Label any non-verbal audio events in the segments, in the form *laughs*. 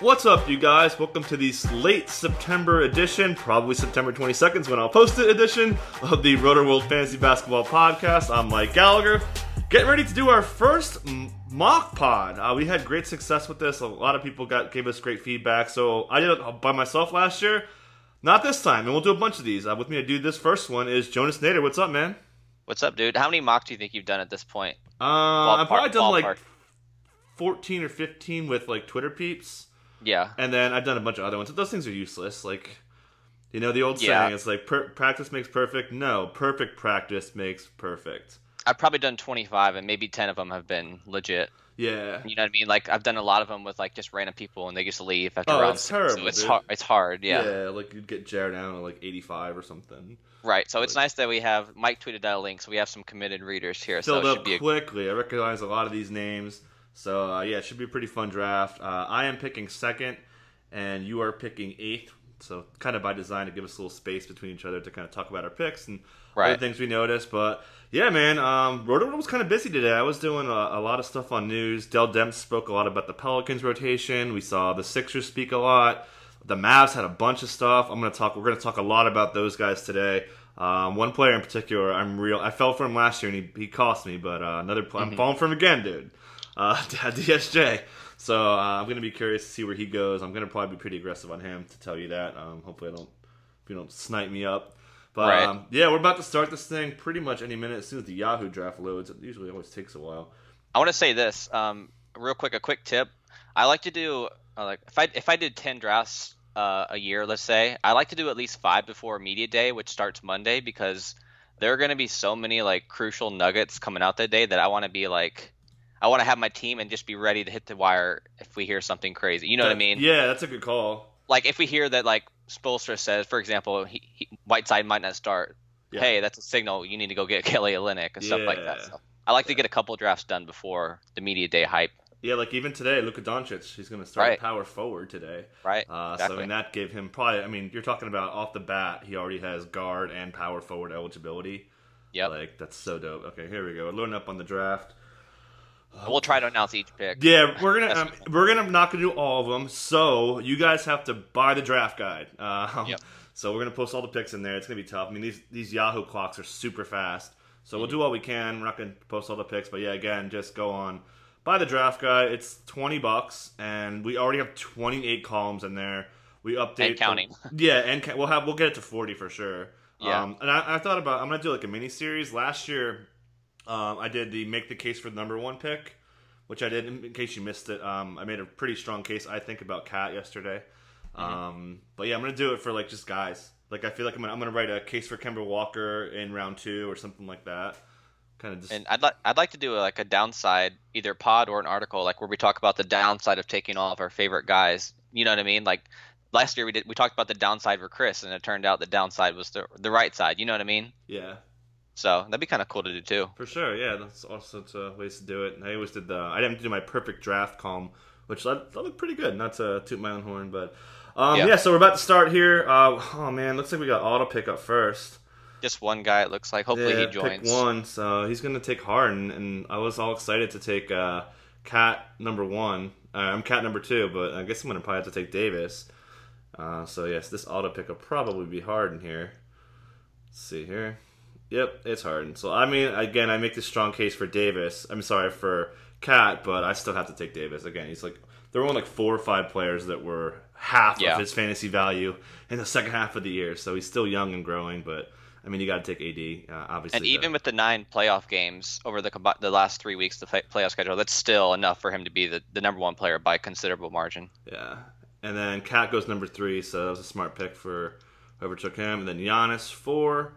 What's up, you guys? Welcome to the late September edition, probably September 22nd when I'll post it edition of the Rotoworld Fantasy Basketball Podcast. I'm Mike Gallagher. Getting ready to do our first mock pod. Uh, we had great success with this. A lot of people got gave us great feedback. So I did it by myself last year. Not this time, and we'll do a bunch of these. Uh, with me to do this first one is Jonas Nader. What's up, man? What's up, dude? How many mock do you think you've done at this point? Uh, I've probably done ballpark. like 14 or 15 with like Twitter peeps. Yeah. And then I've done a bunch of other ones. Those things are useless. Like, you know, the old Yeah. saying, it's like per- practice makes perfect. No, perfect practice makes perfect. I've probably done 25, and maybe 10 of them have been legit. Yeah. You know what I mean? Like I've done a lot of them with like just random people, and they just leave after Oh, round it's six. terrible, so it's hard. It's hard. Yeah. Yeah, like you'd get Jarrett down at like 85 or something. Right. So it's nice that we have Mike tweeted out a link, so we have some committed readers here. Filled so up should be quickly. I recognize a lot of these names. So, uh, yeah, it should be a pretty fun draft. Uh, I am picking second, and you are picking eighth. So, kind of by design to give us a little space between each other to kind of talk about our picks and other things we noticed. But yeah, man, um, Roto was kind of busy today. I was doing a, a lot of stuff on news. Dell Demps spoke a lot about the Pelicans rotation. We saw the Sixers speak a lot. The Mavs had a bunch of stuff. I'm gonna talk. We're gonna talk a lot about those guys today. Um, one player in particular, I'm real. I fell for him last year and he, he cost me, but uh, another. pl- I'm falling for him again, dude. Uh, *laughs* DSJ. So uh, I'm gonna be curious to see where he goes. I'm gonna probably be pretty aggressive on him to tell you that. Um, hopefully I don't. You don't snipe me up. But Right. um, yeah, we're about to start this thing pretty much any minute as soon as the Yahoo draft loads. It usually always takes a while. I want to say this, um, real quick, a quick tip. I like to do uh, like if I if I did 10 drafts uh, a year, let's say, I like to do at least five before media day, which starts Monday, because there are going to be so many like crucial nuggets coming out that day that I want to be like. I want to have my team and just be ready to hit the wire if we hear something crazy. You know what I mean? Yeah, that's a good call. Like if we hear that like Spoelstra says, for example, he, he, Whiteside might not start. Yeah. Hey, that's a signal. You need to go get *laughs* Kelly Olynyk and stuff like that. So I like to get a couple drafts done before the media day hype. Yeah, like even today, Luka Doncic, he's going to start Right. power forward today. Right. Uh, exactly. So, and that gave him probably, I mean, you're talking about off the bat, he already has guard and power forward eligibility. Yeah. Like, that's so dope. Okay, here we go. We're loading up on the draft. We'll try to announce each pick. Yeah, we're gonna um, we're gonna not gonna do all of them. So you guys have to buy the draft guide. *laughs* Um, Yep. So we're gonna post all the picks in there. It's gonna be tough. I mean these these Yahoo clocks are super fast. So we'll do all we can. We're not gonna post all the picks, but yeah, again, just go on buy the draft guide. It's twenty bucks, and we already have twenty eight columns in there. We update And counting. *laughs* yeah, and ca- we'll have we'll get it to forty for sure. Yeah. Um, and I, I thought about I'm gonna do like a mini series. Last year, um, I did the make the case for the number one pick, which I did. In, case you missed it, um, I made a pretty strong case I think about KAT yesterday. Mm-hmm. Um, but yeah, I'm gonna do it for like just guys. Like I feel like I'm gonna, I'm gonna write a case for Kemba Walker in round two or something like that. Kind of just And I'd like I'd like to do like a downside, either pod or an article, like where we talk about the downside of taking all of our favorite guys. You know what I mean? Like last year we did we talked about the downside for Chris, and it turned out the downside was the the right side. You know what I mean? yeah. So that'd be kind of cool to do too. For sure, yeah, that's also uh, ways to do it. And I always did the I didn't do my perfect draft column, which that, that looked pretty good. Not to toot my own horn, but um, yeah. Yeah. So we're about to start here. Uh, oh man, looks like we got auto pick up first. Just one guy, it looks like. Hopefully yeah, he joins. Pick one, so he's gonna take Harden, and I was all excited to take uh, KAT number one. Uh, I'm KAT number two, but I guess I'm gonna probably have to take Davis. Uh, so yes, this auto pick will probably be Harden here. Let's see here. Yep, it's Harden. So I mean, again, I make this strong case for Davis. I'm sorry for KAT, but I still have to take Davis. Again, he's like there were only like four or five players that were half Yeah. of his fantasy value in the second half of the year. So he's still young and growing, but I mean, you got to take AD, uh, obviously. And even with the nine playoff games over the combi- the last three weeks, the play- playoff schedule, that's still enough for him to be the, the number one player by considerable margin. yeah, and then KAT goes number three, so that was a smart pick for whoever took him. And then Giannis four,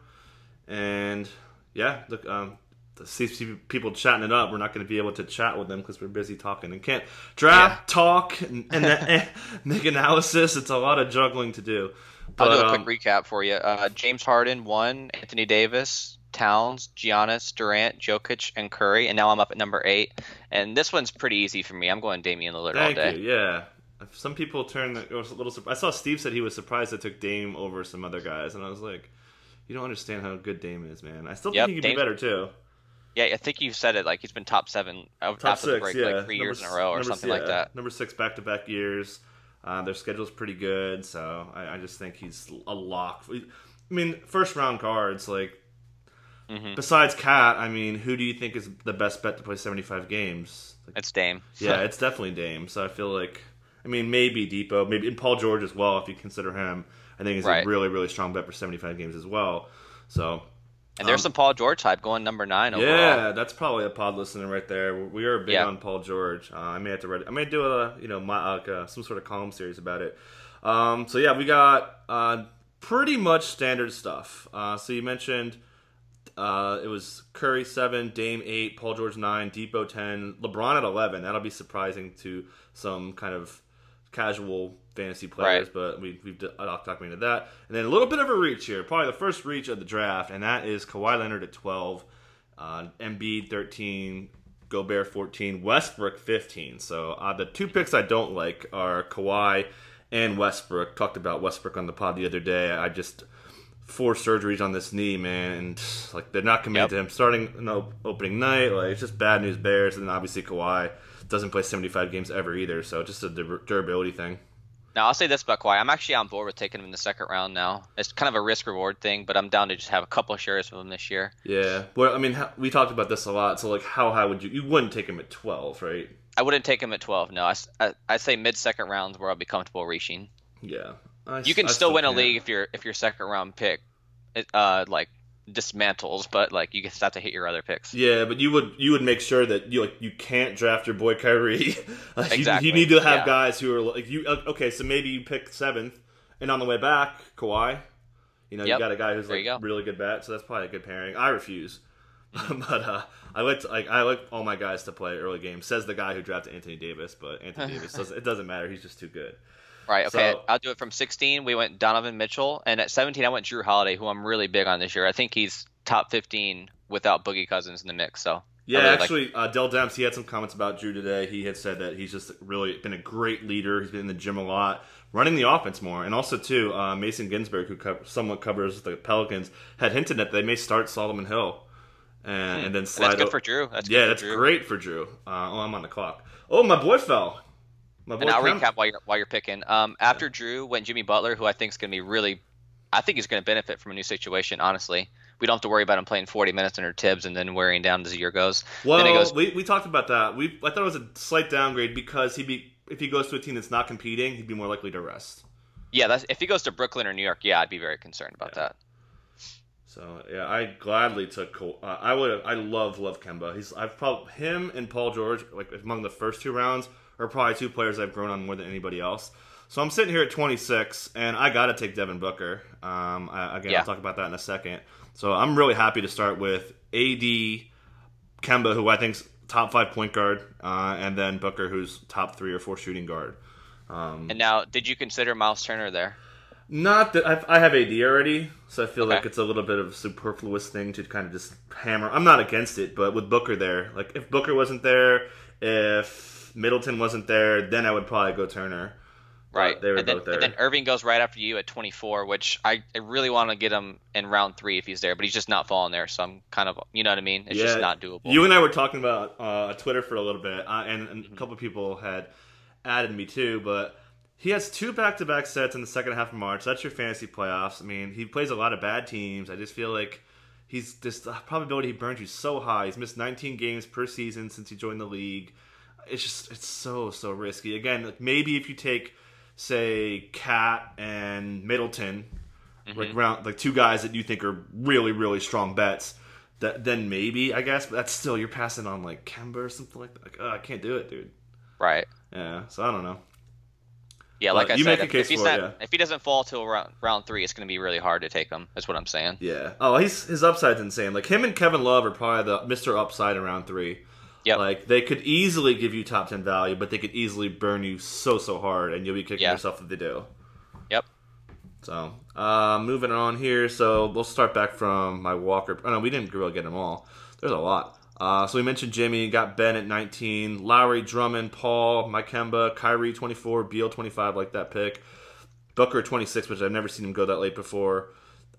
and yeah, look, um, see people chatting it up. We're not going to be able to chat with them because we're busy talking and can't draft, talk, *laughs* and, and, make analysis. It's a lot of juggling to do. I'll But, do a um, quick recap for you. Uh, James Harden one, Anthony Davis, Towns, Giannis, Durant, Jokic, and Curry, and now I'm up at number eight. And this one's pretty easy for me. I'm going Damian Lillard all day. you. Yeah. Some people turned. It was a little. I saw Steve said he was surprised I took Dame over some other guys, and I was like, "You don't understand how good Dame is, man. I still Yep, think he could be better too. Yeah, I think you said it like he's been top seven uh, Top after the six, break yeah. like three Number years in a row or number- something like that. Number six back to back years. Uh, their schedule's pretty good, so I, I just think he's a lock. I mean, first round cards like. Mhm. Besides KAT, I mean, who do you think is the best bet to play seventy five games? Like, It's Dame. Yeah, it's definitely Dame. So I feel like, I mean, maybe Dipo, maybe and Paul George as well, if you consider him. I think he's Right. a really, really strong bet for 75 games as well. So And there's Um, some Paul George hype going number nine overall. yeah, that's probably a pod listener right there. We are big Yeah. on Paul George. Uh, I may have to read. I may do a you know my like uh, some sort of column series about it. Um, so yeah, we got uh, pretty much standard stuff. Uh, so you mentioned. Uh, it was Curry seven, Dame eight, Paul George nine, Dipo ten, LeBron at eleven. That'll be surprising to some kind of casual fantasy players, Right. but we, we've d- I'll into that. And then a little bit of a reach here, probably the first reach of the draft, and that is Kawhi Leonard at twelve, uh, Embiid thirteen, Gobert fourteen, Westbrook fifteen. So uh, the two picks I don't like are Kawhi and Westbrook. Talked about Westbrook on the pod the other day. I just four surgeries on this knee, man, and like they're not committed Yep. to him starting no opening night. Like it's just bad news bears, and obviously Kawhi doesn't play seventy five games ever either, so just a dur- durability thing. Now I'll say this about Kawhi. I'm actually on board with taking him in the second round now. It's kind of a risk reward thing, but I'm down to just have a couple of shares of him this year. Yeah, well, I mean, we talked about this a lot. So like, how high would you? You wouldn't take him at twelve, right? I wouldn't take him at 12. No, I, I, would say mid second rounds where I'll be comfortable reaching. Yeah, I You can I still win a league if you're if your second round pick, uh, like dismantles, but like you just have to hit your other picks. Yeah, but you would you would make sure that you like you can't draft your boy Kyrie. *laughs* like, you- Exactly, You, need to have yeah. guys who are like you. uh, Okay, so maybe you pick seventh, and on the way back, Kawhi. You know, you got a guy who's there like really good bet, so that's probably a good pairing. I refuse, *laughs* but uh, I like to, like I like all my guys to play early games. Says the guy who drafted Anthony Davis, but Anthony *laughs* Davis doesn't. It doesn't matter. He's just too good. Right. Okay. So- I'll do it from 16. We went Donovan Mitchell, and at 17 I went Jrue Holiday, who I'm really big on this year. I think he's top 15 without Boogie Cousins in the mix. So Yeah, really like- actually, uh, Dell Demps, he had some comments about Jrue today. He had said that he's just really been a great leader. He's been in the gym a lot, running the offense more. And also, too, uh, Mason Ginsberg, who co- somewhat covers the Pelicans, had hinted that they may start Solomon Hill and, and then slide. Hmm. that's good o- for Jrue. That's yeah, good for that's Jrue. great for Jrue. Uh, oh, I'm on the clock. Oh, my boy fell. And I'll Kemp- recap while you're while you're picking. Um, after Jrue went Jimmy Butler, who I think is going to be really, I think he's going to benefit from a new situation. Honestly, we don't have to worry about him playing 40 minutes under Thibs and then wearing down as the year goes. Well, goes, we, we talked about that. We I thought it was a slight downgrade because he be if he goes to a team that's not competing, he'd be more likely to rest. yeah, that's, if he goes to Brooklyn or New York, yeah, I'd be very concerned about that. So yeah, I gladly took. Uh, I would. I love love Kemba. He's. I've probably him and Paul George like among the first two rounds are probably two players I've grown on more than anybody else. So I'm sitting here at 26, and I got to take Devin Booker. Um, I, again, Yeah. I'll talk about that in a second. So I'm really happy to start with AD, Kemba, who I think's top five point guard, uh, and then Booker, who's top three or four shooting guard. Um, And now, did you consider Miles Turner there? Not that I've, I have AD already, so I feel Okay. like it's a little bit of a superfluous thing to kind of just hammer. I'm not against it, but with Booker there, like if Booker wasn't there, if Middleton wasn't there, then I would probably go Turner. Right. they were and, then, both there. and then Irving goes right after you at 24, which I, I really want to get him in round three if he's there, but he's just not falling there. So I'm kind of, you know what I mean? It's just not doable. You and I were talking about uh, Twitter for a little bit, uh, and, and Mm-hmm. a couple of people had added me too, but. He has two back-to-back sets in the second half of March. That's your fantasy playoffs. I mean, he plays a lot of bad teams. I just feel like he's just the probability he burns you so high. He's missed 19 games per season since he joined the league. It's just it's so so risky. Again, like maybe if you take say KAT and Middleton, like mm-hmm. round like two guys that you think are really really strong bets, that then maybe I guess. But that's still you're passing on like Kemba or something like that. Like oh, I can't do it, dude. right. Yeah, so I don't know. Yeah, like I said, if, if he's for it, not, yeah. if he doesn't fall till round, round three, it's going to be really hard to take him. That's what I'm saying. Yeah. Oh, he's his upside's insane. Like him and Kevin Love are probably the Mr. Upside in round three. Yep. Like they could easily give you top ten value, but they could easily burn you so so hard, and you'll be kicking Yeah. yourself if they do. Yep. So, uh, moving on here. So we'll start back from my Walker. Oh no, we didn't really get them all. There's a lot. Uh, so we mentioned Jimmy, got Ben at 19, Lowry, Drummond, Paul, Mike Kemba, Kyrie 24, Beal 25, like that pick. Booker 26, which I've never seen him go that late before.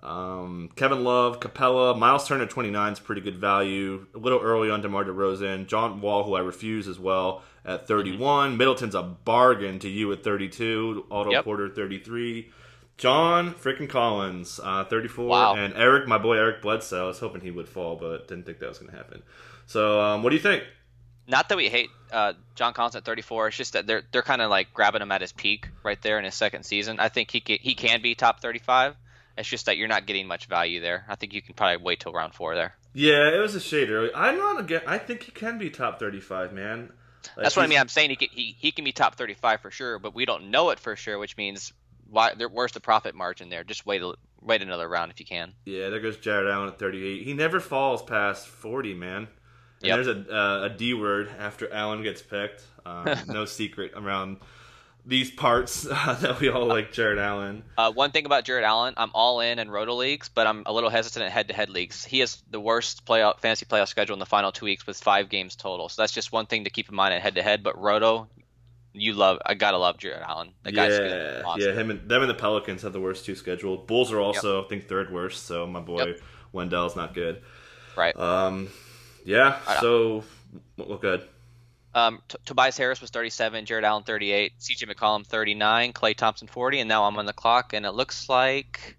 Um, Kevin Love, Capela, Miles Turner 29 is pretty good value. A little early on DeMar DeRozan. John Wall, who I refuse as well, at 31. Middleton's a bargain to you at 32. Otto Yep. Porter 33. John freaking Collins, uh, 34. Wow. And Eric, my boy Eric Bledsoe. I was hoping he would fall, but didn't think that was going to happen. So, um, what do you think? Not that we hate uh, John Collins at 34. It's just that they're they're kind of like grabbing him at his peak right there in his second season. I think he can, he can be top 35. It's just that you're not getting much value there. I think you can probably wait till round four there. Yeah, it was a shade early. I'm not again. I think he can be top 35, man. Like, That's what I mean. I'm saying he can, he he can be top 35 for sure, but we don't know it for sure, which means why there, where's the profit margin there? Just wait wait another round if you can. Yeah, there goes Jarrett Allen at 38. He never falls past 40, man. And Yep. there's a uh, a D word after Allen gets picked. Um, *laughs* no secret around these parts *laughs* uh, that we all like Jarrett Allen. Uh, one thing about Jarrett Allen, I'm all in in roto leagues, but I'm a little hesitant at head-to-head leagues. He has the worst playoff fantasy playoff schedule in the final two weeks with five games total. So that's just one thing to keep in mind at head-to-head. But roto, you love, I gotta love Jarrett Allen. The guy's yeah, yeah. Him and them and the Pelicans have the worst two scheduled. Bulls are also I think third worst. So my boy Yep. Wendell's not good. right. Um, yeah. So look good. Um, T- Tobias Harris was 37, Jarrett Allen 38, CJ McCollum 39, Klay Thompson 40, and now I'm on the clock, and it looks like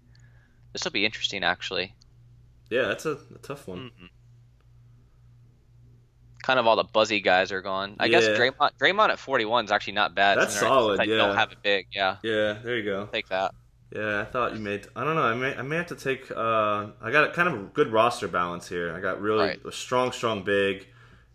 this will be interesting actually. Yeah, that's a, a tough one. Mhm. Kind of all the buzzy guys are gone. I guess Draymond Draymond at 41 is actually not bad. That's solid, yeah. don't have it big. Yeah, Yeah, there you go. take that. Yeah, I thought you made. I don't know. I may. I may have to take. Uh, I got a kind of a good roster balance here. I got really Right. a strong, strong big,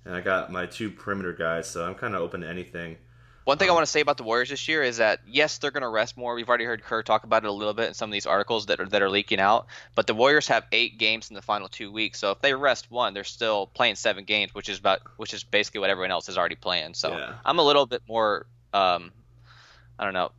and I got my two perimeter guys. So I'm kind of open to anything. One thing I Um, want to say about the Warriors this year is that yes, they're going to rest more. We've already heard Kerr talk about it a little bit in some of these articles that are that are leaking out. But the Warriors have eight games in the final two weeks, so if they rest one, they're still playing seven games, which is about which is basically what everyone else is already playing. So Yeah. I'm a little bit more, um, I don't know,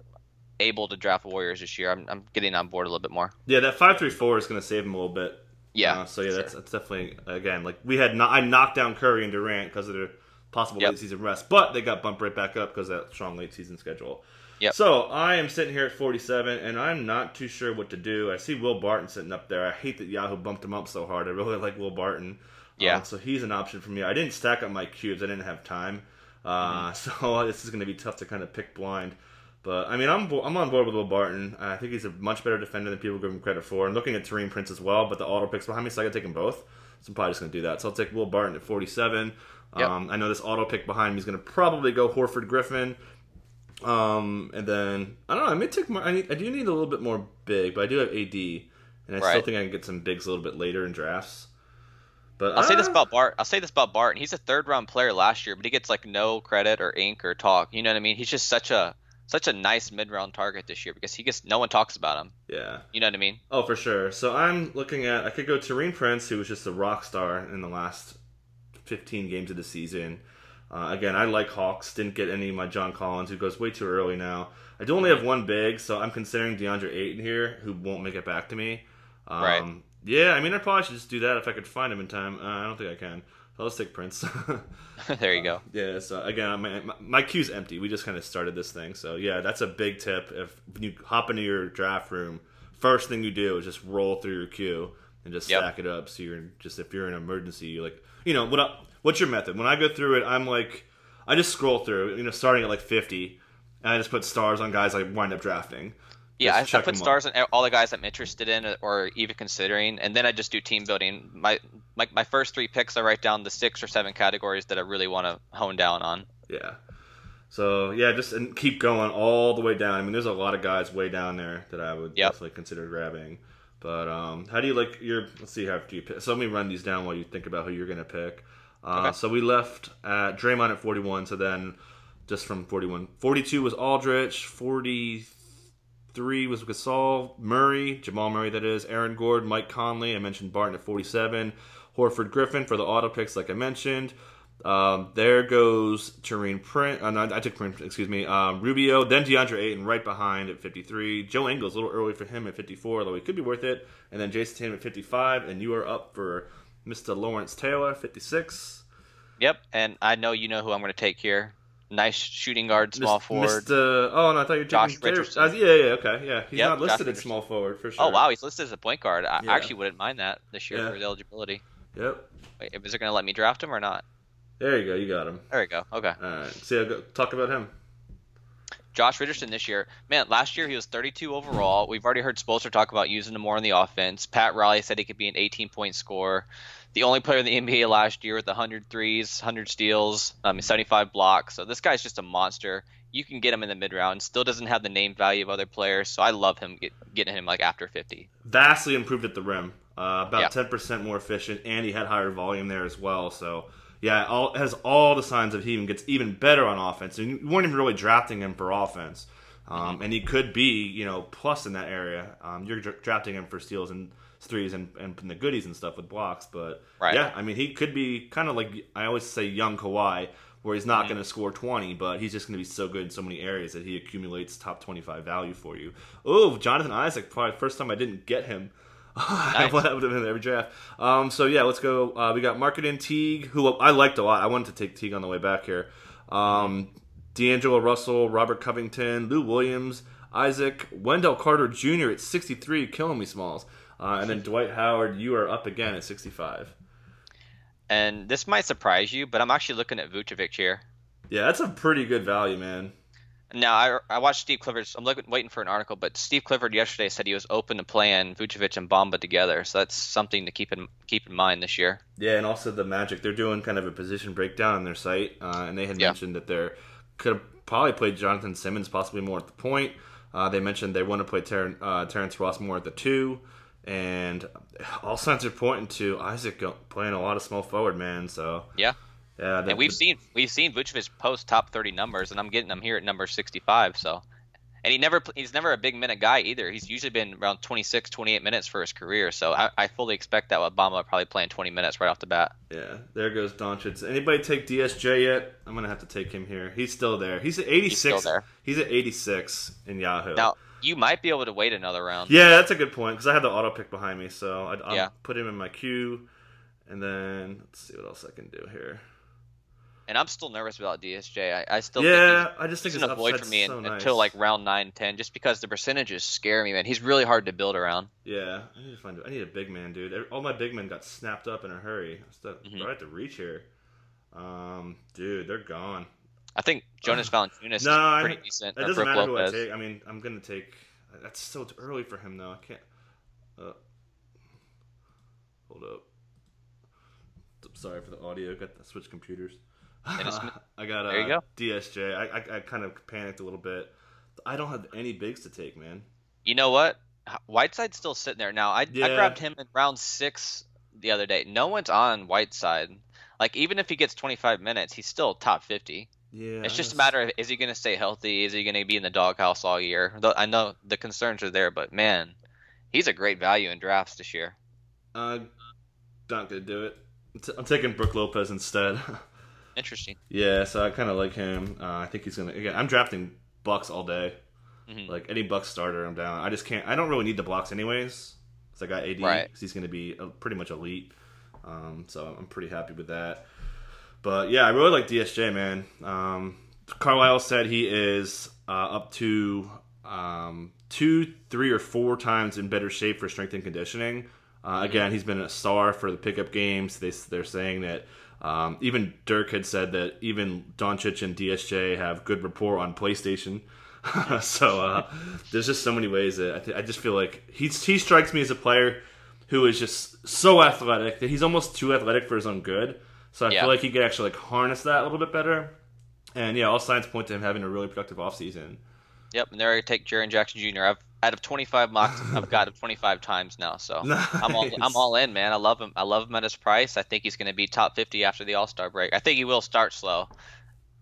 able to draft Warriors this year. I'm, I'm getting on board a little bit more. Yeah, that five three four is going to save them a little bit. Yeah. Uh, so yeah, sure. that's, that's definitely again like we had. No, I knocked down Curry and Durant because of their possible Yep. late season rest, but they got bumped right back up because of that strong late season schedule. Yep. So I am sitting here at 47, and I'm not too sure what to do. I see Will Barton sitting up there. I hate that Yahoo bumped him up so hard. I really *laughs* like Will Barton. Yeah. Um, so he's an option for me. I didn't stack up my cubes. I didn't have time. Uh, Mm-hmm. *laughs* So this is going to be tough to kind of pick blind. But I mean, I'm I'm on board with Will Barton. I think he's a much better defender than people give him credit for. I'm looking at Taurean Prince as well, but the auto picks behind me, so I got to take them both. So I'm probably just going to do that. So I'll take Will Barton at 47. Yep. Um, I know this auto pick behind me is going to probably go Horford Griffin. Um, and then I don't know. I may take more. I, need, I do need a little bit more big, but I do have AD, and I still think I can get some bigs a little bit later in drafts. But I'll say this uh, about Bart. I'll say this about Barton. He's a third round player last year, but he gets like no credit or ink or talk. You know what I mean? He's just such a such a nice mid round target this year because he gets no one talks about him. Yeah. You know what I mean? Oh, for sure. So I'm looking at. I could go Taurean Prince, who was just a rock star in the last 15 games of the season. Uh, again, I like Hawks. Didn't get any of my John Collins, who goes way too early now. I do only have one big, so I'm considering DeAndre Ayton here, who won't make it back to me. Um, Right. Yeah, I mean, I probably should just do that if I could find him in time. Uh, I don't think I can. So let's take Prince. *laughs* *laughs* there you go. Um, yeah, so again, my, my, my queue's empty. We just kind of started this thing. So yeah, that's a big tip. If you hop into your draft room, first thing you do is just roll through your queue and just Yep. stack it up. So you're just if you're in an emergency, you're like, you know, what? I, what's your method? When I go through it, I'm like, I just scroll through. You know, starting at like 50, and I just put stars on guys I wind up drafting. Yeah, I, I put stars on all the guys I'm interested in or even considering, and then I just do team building. My my, my first three picks, I write down the six or seven categories that I really want to hone down on. Yeah. So yeah, just and keep going all the way down. I mean, there's a lot of guys way down there that I would Yep. definitely consider grabbing. But um, how do you like your? Let's see how do you pick. So let me run these down while you think about who you're gonna pick. Uh, Okay. So we left at Draymond at 41. So then just from 41. 42 was Aldridge. 43 was Gasol, Murray, Jamal Murray, that is, Aaron Gord, Mike Conley. I mentioned Barton at 47. Horford Griffin for the auto picks, like I mentioned. Um, there goes Taurean Prince. Uh, no, I took Prince, excuse me. Um, Rubio, then DeAndre Ayton right behind at 53. Joe Ingles, a little early for him at 54, although he could be worth it. And then Jayson Tatum at 55. And you are up for Mr. Lawrence Taylor, 56. Yep, and I know you know who I'm going to take here. Nice shooting guard, small forward. Mr. Oh, no, I thought you were Josh Richardson. Uh, yeah, yeah, okay, yeah. He's Yep, not listed at Richardson. small forward for sure. Oh wow, he's listed as a point guard. I Yeah. actually wouldn't mind that this year Yeah. for the eligibility. Yep. Wait, is it going to let me draft him or not? There you go. You got him. There we go. Okay. All right. See, I'll go, talk about him. Josh Richardson this year, man, last year he was 32 overall. We've already heard Spoelstra talk about using him more on the offense. Pat Riley said he could be an 18 point scorer. The only player in the NBA last year with 100 threes, 100 steals, um, 75 blocks. So this guy's just a monster. You can get him in the mid round. Still doesn't have the name value of other players. So I love him get, getting him like after 50. Vastly improved at the rim. Uh, Yeah. about ten percent more efficient, and he had higher volume there as well. So yeah, all has all the signs of he even gets even better on offense. And you weren't even really drafting him for offense. Um, Mm-hmm. and he could be, you know, plus in that area. Um, you're dra- drafting him for steals and threes and, and the goodies and stuff with blocks. But Right. yeah, I mean, he could be kind of like I always say, young Kawhi, where he's Mm-hmm. not going to score 20, but he's just going to be so good in so many areas that he accumulates top 25 value for you. Oh, Jonathan Isaac, probably first time I didn't get him. *laughs* Nice. what would have been every draft. Um, so yeah, let's go. Uh, we got Marketing Teague, who I liked a lot. I wanted to take Teague on the way back here. Um, D'Angelo Russell, Robert Covington, Lou Williams, Isaac, Wendell Carter Jr. at 63, killing me, Smalls. Uh, and then Dwight Howard, you are up again at 65. And this might surprise you, but I'm actually looking at Vucevic here. Yeah, that's a pretty good value, man. Now I, I watched Steve Clifford's. I'm looking waiting for an article, but Steve Clifford yesterday said he was open to playing Vucevic and Bamba together. So that's something to keep in keep in mind this year. Yeah, and also the Magic, they're doing kind of a position breakdown on their site, uh, and they had Yeah. mentioned that they're could have probably played Jonathan Simmons possibly more at the point. Uh, they mentioned they want to play Ter- uh, Terrence Ross more at the two, and all signs are pointing to Isaac playing a lot of small forward, man. So Yeah, yeah, the- and we've seen we've seen Vucevic post top 30 numbers, and I'm getting him here at number 65. So, and he never he's never a big minute guy either. He's usually been around 26, 28 minutes for his career. So I, I fully expect that Bamba probably playing 20 minutes right off the bat. yeah. There goes Doncic. Anybody take DSJ yet? I'm gonna have to take him here. He's still there. He's at 86. still there. He's at 86 in Yahoo. Now you might be able to wait another round. Yeah, that's a good point because I have the auto pick behind me, so I'd, I'll Yeah. put him in my queue, and then let's see what else I can do here. And I'm still nervous about DSJ. I, I still yeah, think I just think his an avoid for me so un- nice. until like round 9, 10, just because the percentages scare me, man. He's really hard to build around. yeah, I need to find. I need a big man, dude. All my big men got snapped up in a hurry. It's right at the reach here. Um, dude, they're gone. I think Jonas Valanciunas No, is pretty decent. It doesn't Brooke matter who I take. I mean, I'm gonna take. That's so early for him, though. I can't. Uh, hold up. I'm Sorry for the audio. Got to switch computers. *laughs* I got uh, There you go. DSJ. I, I I kind of panicked a little bit. I don't have any bigs to take, man. You know what? Whiteside's still sitting there now. I, Yeah. I grabbed him in round six the other day. No one's on Whiteside. Like even if he gets 25 minutes, he's still top 50. Yeah, It's just a matter of is he going to stay healthy? Is he going to be in the doghouse all year? I know the concerns are there, but man, he's a great value in drafts this year. Uh, not gonna do it. I'm taking Brooke Lopez instead. *laughs* Interesting. yeah, so I kind of like him. Uh, I think he's gonna. Again, I'm drafting Bucks all day. Mhm. Like any Bucks starter, I'm down. I just can't. I don't really need the blocks anyways. Cause I got AD. Right. 'cause he's gonna be uh pretty much elite. Um, so I'm pretty happy with that. But yeah, I really like DSJ, man. Um, Carlisle said he is uh, up to um, two, three, or four times in better shape for strength and conditioning. Uh, again, he's been a star for the pickup games. They, they're saying that um, even Dirk had said that even Doncic and DSJ have good rapport on PlayStation. *laughs* so uh, there's just so many ways that I, th- I just feel like he's, he strikes me as a player who is just so athletic that he's almost too athletic for his own good. So I Yeah. feel like he could actually like harness that a little bit better. And yeah, all signs point to him having a really productive offseason. Yep, and there I take Jaren Jackson Jr. I've out of 25 mocks, I've got him 25 times now. So *laughs* I'm all I'm all in, man. I love him. I love him at his price. I think he's going to be top 50 after the All Star break. I think he will start slow.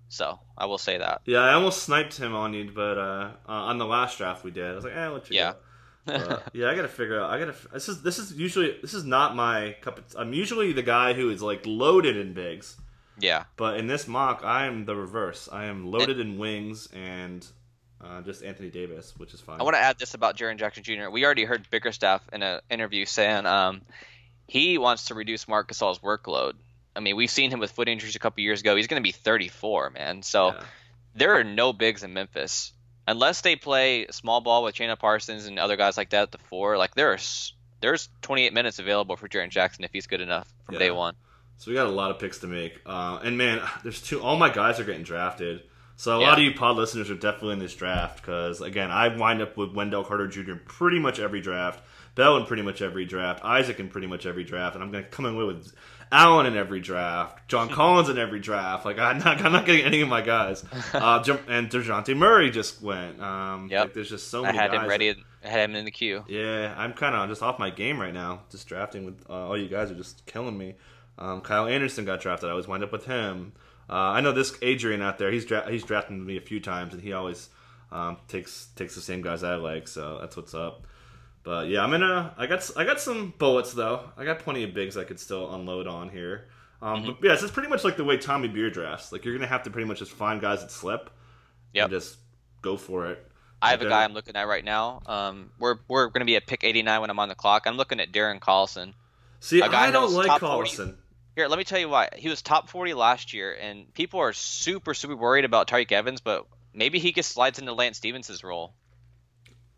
So I will say that. Yeah, I almost sniped him on you, but uh, uh, on the last draft we did, I was like, eh, let you Yeah. go. But, *laughs* yeah, I gotta figure out. I gotta. This is this is usually this is not my cup. Of, I'm usually the guy who is like loaded in bigs, Yeah. but in this mock, I am the reverse. I am loaded in wings and uh, just Anthony Davis, which is fine. I want to add this about Jaren Jackson Jr. We already heard Bickerstaff in an interview saying um, he wants to reduce Marc Gasol's workload. I mean, we've seen him with foot injuries a couple years ago. He's going to be 34, man. So Yeah. there are no bigs in Memphis unless they play small ball with Chandler Parsons and other guys like that at the four. Like there's there's 28 minutes available for Jaren Jackson if he's good enough from Yeah. day one. So we got a lot of picks to make, uh, and man, *sighs* there's two. All my guys are getting drafted. So a Yeah. lot of you pod listeners are definitely in this draft because again, I wind up with Wendell Carter Jr. pretty much every draft, Bell in pretty much every draft, Isaac in pretty much every draft, and I'm going to come in with Allen in every draft, John Collins in every draft. Like I'm not, I'm not getting any of my guys. *laughs* Uh, and Dejounte Murray just went. Um, Yep. like, there's just so many. I had guys him ready. I had him in the queue. yeah, I'm kind of just off my game right now. Just drafting with uh, all you guys are just killing me. Um, Kyle Anderson got drafted. I always wind up with him. Uh, I know this Adrian out there. He's dra- he's drafted me a few times, and he always um, takes takes the same guys I like. So that's what's up. But yeah, I'm in a. I got I got some bullets though. I got plenty of bigs I could still unload on here. Um, But yeah, it's pretty much like the way Tommy Beer drafts. Like you're gonna have to pretty much just find guys that slip. Yep. And just go for it. I have a guy I'm looking at right now. Um, we're we're going to be at pick 89 when I'm on the clock. I'm looking at Darren Collison. See, I don't like top 40. Collison. Here, let me tell you why. He was top 40 last year, and people are super super worried about Tyreke Evans, but maybe he just slides into Lance Stevens' role.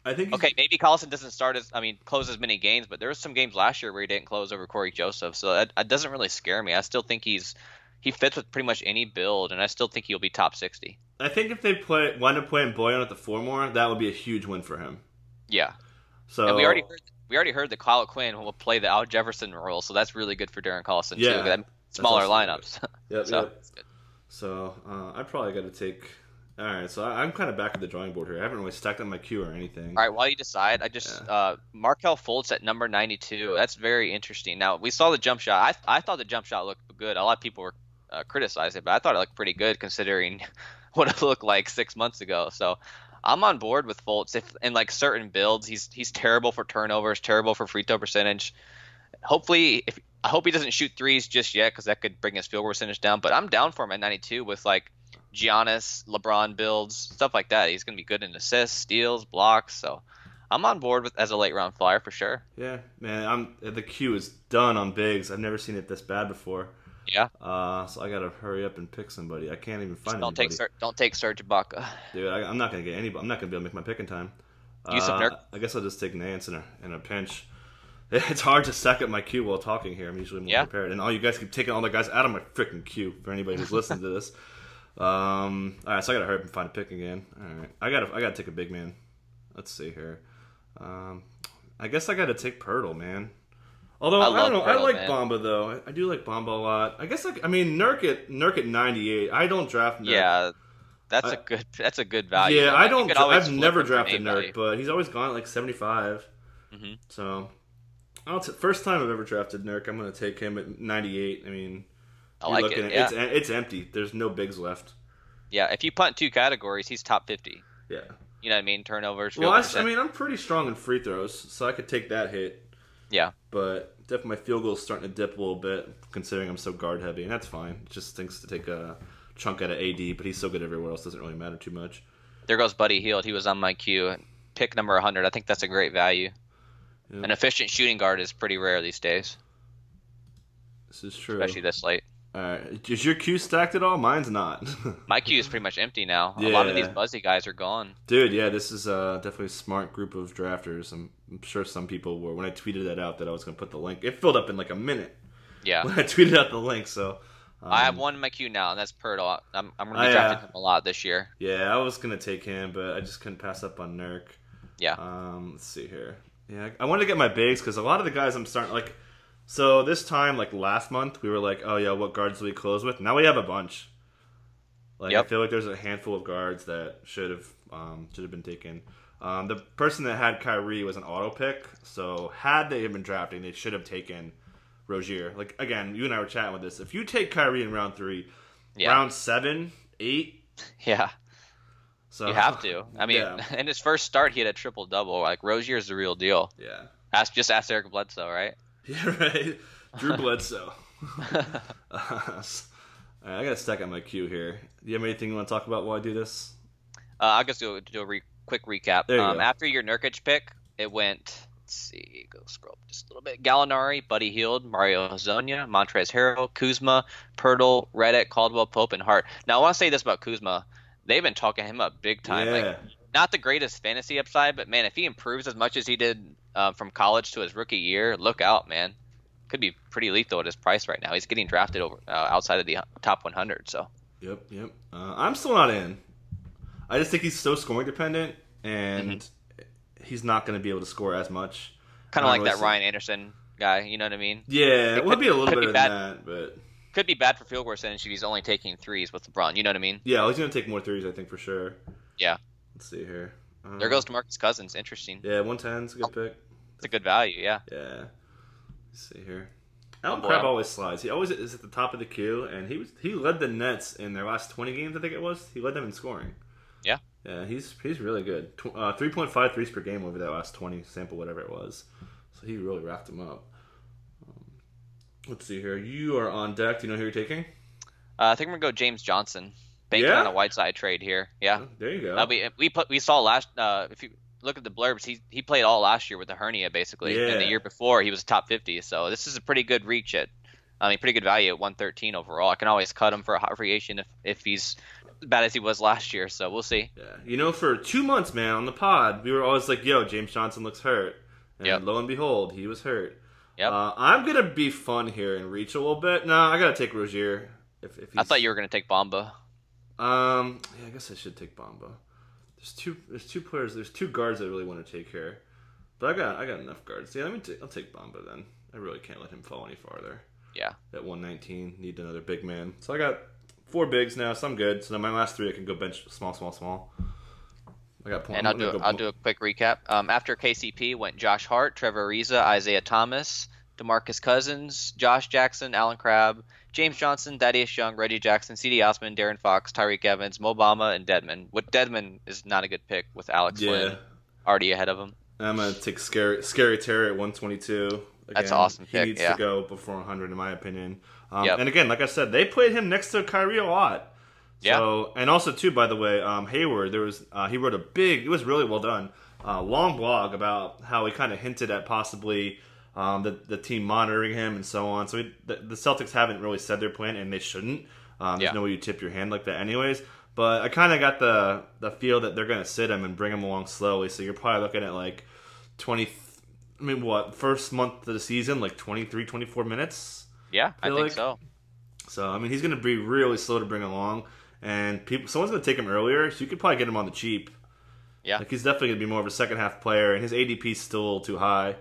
I think Okay, maybe Collison doesn't start as I mean close as many games, but there was some games last year where he didn't close over Cory Joseph, so that, that doesn't really scare me. I still think he's he fits with pretty much any build, and I still think he'll be top 60. I think if they play wind up playing Bojan at the four more, that would be a huge win for him. Yeah, So and we already heard we already heard that Kyle Quinn will play the Al Jefferson role, so that's really good for Darren Collison Yeah, too. That smaller lineups. *laughs* Yep, so yep. So uh, I probably got to take. All right, so I, I'm kind of back at the drawing board here. I haven't really stacked on my queue or anything. All right, while you decide, I just Yeah. uh, Markelle Fultz at number 92. That's very interesting. Now we saw the jump shot. I I thought the jump shot looked good. A lot of people were uh, criticizing it, but I thought it looked pretty good considering *laughs* what it looked like six months ago. So I'm on board with Fultz. If in like certain builds, he's he's terrible for turnovers, terrible for free throw percentage. Hopefully, if I hope he doesn't shoot threes just yet because that could bring his field goal percentage down. But I'm down for him at 92 with like Giannis, LeBron builds, stuff like that. He's going to be good in assists, steals, blocks. So I'm on board with as a late round flyer for sure. Yeah, man, I'm the queue is done on bigs. I've never seen it this bad before. Yeah. Uh, so I gotta hurry up and pick somebody. I can't even find Don't anybody. take Ser- don't take Serge Ibaka. Dude, I, I'm not gonna get any. I'm not gonna be able to make my pick in time. Jusuf Uh, Nurk? I guess I'll just take Nance in a in a pinch. *laughs* It's hard to stack up my queue while talking here. I'm usually more Yeah. prepared, and all you guys keep taking all the guys out of my freaking queue. For anybody who's listening to this, *laughs* um, all right, so I gotta hurry up and find a pick again. All right, I gotta I gotta take a big man. Let's see here. Um, I guess I gotta take Poeltl, man. Although I I, don't know, I like man. Bamba though. I, I do like Bamba a lot. I guess like I mean Nurk at Nurk at 98. I don't draft Nurk. Yeah, that's a I- good that's a good value. Yeah, though. I don't. I've never drafted Nurk, but he's always gone at like 75. Mhm. So, I'll t- first time I've ever drafted Nurk, I'm to take him at 98. I mean, I you're like looking it. at Yeah. it's it's empty. There's no bigs left. yeah, if you punt two categories, he's top 50. Yeah. You know what I mean? Turnovers. Well, I. I mean, I'm pretty strong in free throws, so I could take that hit. yeah. But definitely my field goal's starting to dip a little bit, considering I'm so guard heavy, and that's fine. It just thinks to take a chunk out of AD, but he's so good everywhere else, doesn't really matter too much. There goes Buddy Hield. He was on my queue. Pick number 100. I think that's a great value. Yeah. An efficient shooting guard is pretty rare these days, This is true. especially this late. Is your queue stacked at all? Mine's not. *laughs* My queue is pretty much empty now. A lot of these buzzy guys are gone. Dude, yeah, this is uh, definitely a smart group of drafters. I'm, I'm sure some people were when I tweeted that out that I was going to put the link. It filled up in like a minute Yeah. *laughs* when I tweeted out the link. So um, I have one in my queue now, and that's Poeltl. I'm, I'm going to I, be drafting uh, him a lot this year. Yeah, I was going to take him, but I just couldn't pass up on Nurk. Yeah. Um, let's see here. Yeah, I wanted to get my bigs because a lot of the guys I'm starting like. So this time, like last month, we were like, "Oh yeah, what guards do we close with?" Now we have a bunch. Like I feel like there's a handful of guards that should have um, should have been taken. Um, the person that had Kyrie was an auto pick, so had they been drafting, they should have taken Rozier. Like again, you and I were chatting with this. If you take Kyrie in round three, Yeah. round seven, eight. *laughs* Yeah, So you have to. *laughs* I mean, yeah, *laughs* in his first start, he had a triple double. Like Rozier's the real deal. yeah, Ask just ask Eric Bledsoe, right? *laughs* yeah, right. Drew Bledsoe. Uh, *laughs* All right, I got to stack on my queue here. Do you have anything you want to talk about while I do this? Uh, I'll just do, do a re- quick recap. You um. After your Nurkic pick, it went. Let's see, go scroll up just a little bit. Gallinari, Buddy Hield, Mario Hezonja, Montrezl Harrell, Kuzma, Poeltl, Redick, Caldwell Pope, and Hart. Now I want to say this about Kuzma. They've been talking him up big time. yeah, Like not the greatest fantasy upside, but man, if he improves as much as he did uh, from college to his rookie year, look out, man. Could be pretty lethal at his price right now. He's getting drafted over uh, outside of the top 100. So yep, yep. Uh, I'm still not in. I just think he's so scoring dependent, and Mm-hmm. he's not going to be able to score as much. kind of like really that see- Ryan Anderson guy. You know what I mean? Yeah, It it would be a little bit better be than bad. that, but Could be bad for field goal percentage if he's only taking threes with LeBron. You know what I mean? yeah, he's going to take more threes, I think, for sure. Yeah. Let's see here. Um, There goes to DeMarcus Cousins. Interesting. Yeah, 110 is a good pick. It's a good value. Yeah. Yeah. Let's see here. Alan boy. Crabbe always slides. He always is at the top of the queue, and he was he led the Nets in their last 20 games, I think it was. He led them in scoring. Yeah. Yeah, he's he's really good. Tw- uh, 3.5 threes per game over that last 20 sample, whatever it was. So he really racked them up. Um, let's see here. You are on deck. Do you know who you're taking? Uh, I think I'm gonna go James Johnson. Banking Yeah? on a Whiteside trade here. Yeah. Oh, there you go. Uh, we we put we saw last. Uh, if you look at the blurbs, he he played all last year with a hernia basically, and the year before he was top 50. So this is a pretty good reach at. I mean, pretty good value at 113 overall. I can always cut him for a hot free agent if if he's bad as he was last year. So we'll see. Yeah, you know, for two months, man, on the pod, we were always like, "Yo, James Johnson looks hurt," and Yep. lo and behold, he was hurt. Yep. Uh, I'm gonna be fun here and reach a little bit. No, I gotta take Rozier. If, if he's, I thought you were gonna take Bamba. Um, yeah, I guess I should take Bamba. There's two. There's two players. There's two guards I really want to take here, but I got I got enough guards. Yeah, let me. T- I'll take Bamba then. I really can't let him fall any farther. Yeah. At 119, need another big man. So I got four bigs now, so I'm good. So now my last three, I can go bench small, small, small. I got point. And I'll do I'll do a quick recap. Um, after KCP went Josh Hart, Trevor Ariza, Isaiah Thomas, DeMarcus Cousins, Josh Jackson, Allen Crabbe, James Johnson, Thaddeus Young, Reggie Jackson, Cedi Osman, De'Aaron Fox, Tyreke Evans, Mo Bamba, and Dedmon. What Dedmon is not a good pick with Alex Yeah. Flynn already ahead of him. I'm gonna take scary scary Terry at 122. That's Again, an awesome He pick, needs yeah. to go before 100, in my opinion. Um, Yep. And again, like I said, they played him next to Kyrie a lot. Yeah. So, and also too, by the way, um, Hayward, there was uh, he wrote a big. It was really well done. Uh, long blog about how he kind of hinted at possibly um, the the team monitoring him and so on. So he, the, the Celtics haven't really said their plan, and they shouldn't. Um, there's no way you tip your hand like that, anyways. But I kind of got the the feel that they're gonna sit him and bring him along slowly. So you're probably looking at like 20. I mean, what first month of the season, like 23, 24 minutes. Yeah, I Feel think like- so. So I mean, he's going to be really slow to bring along, and people, someone's going to take him earlier, so you could probably get him on the cheap. Yeah. like he's definitely going to be more of a second half player, and his ADP's still too high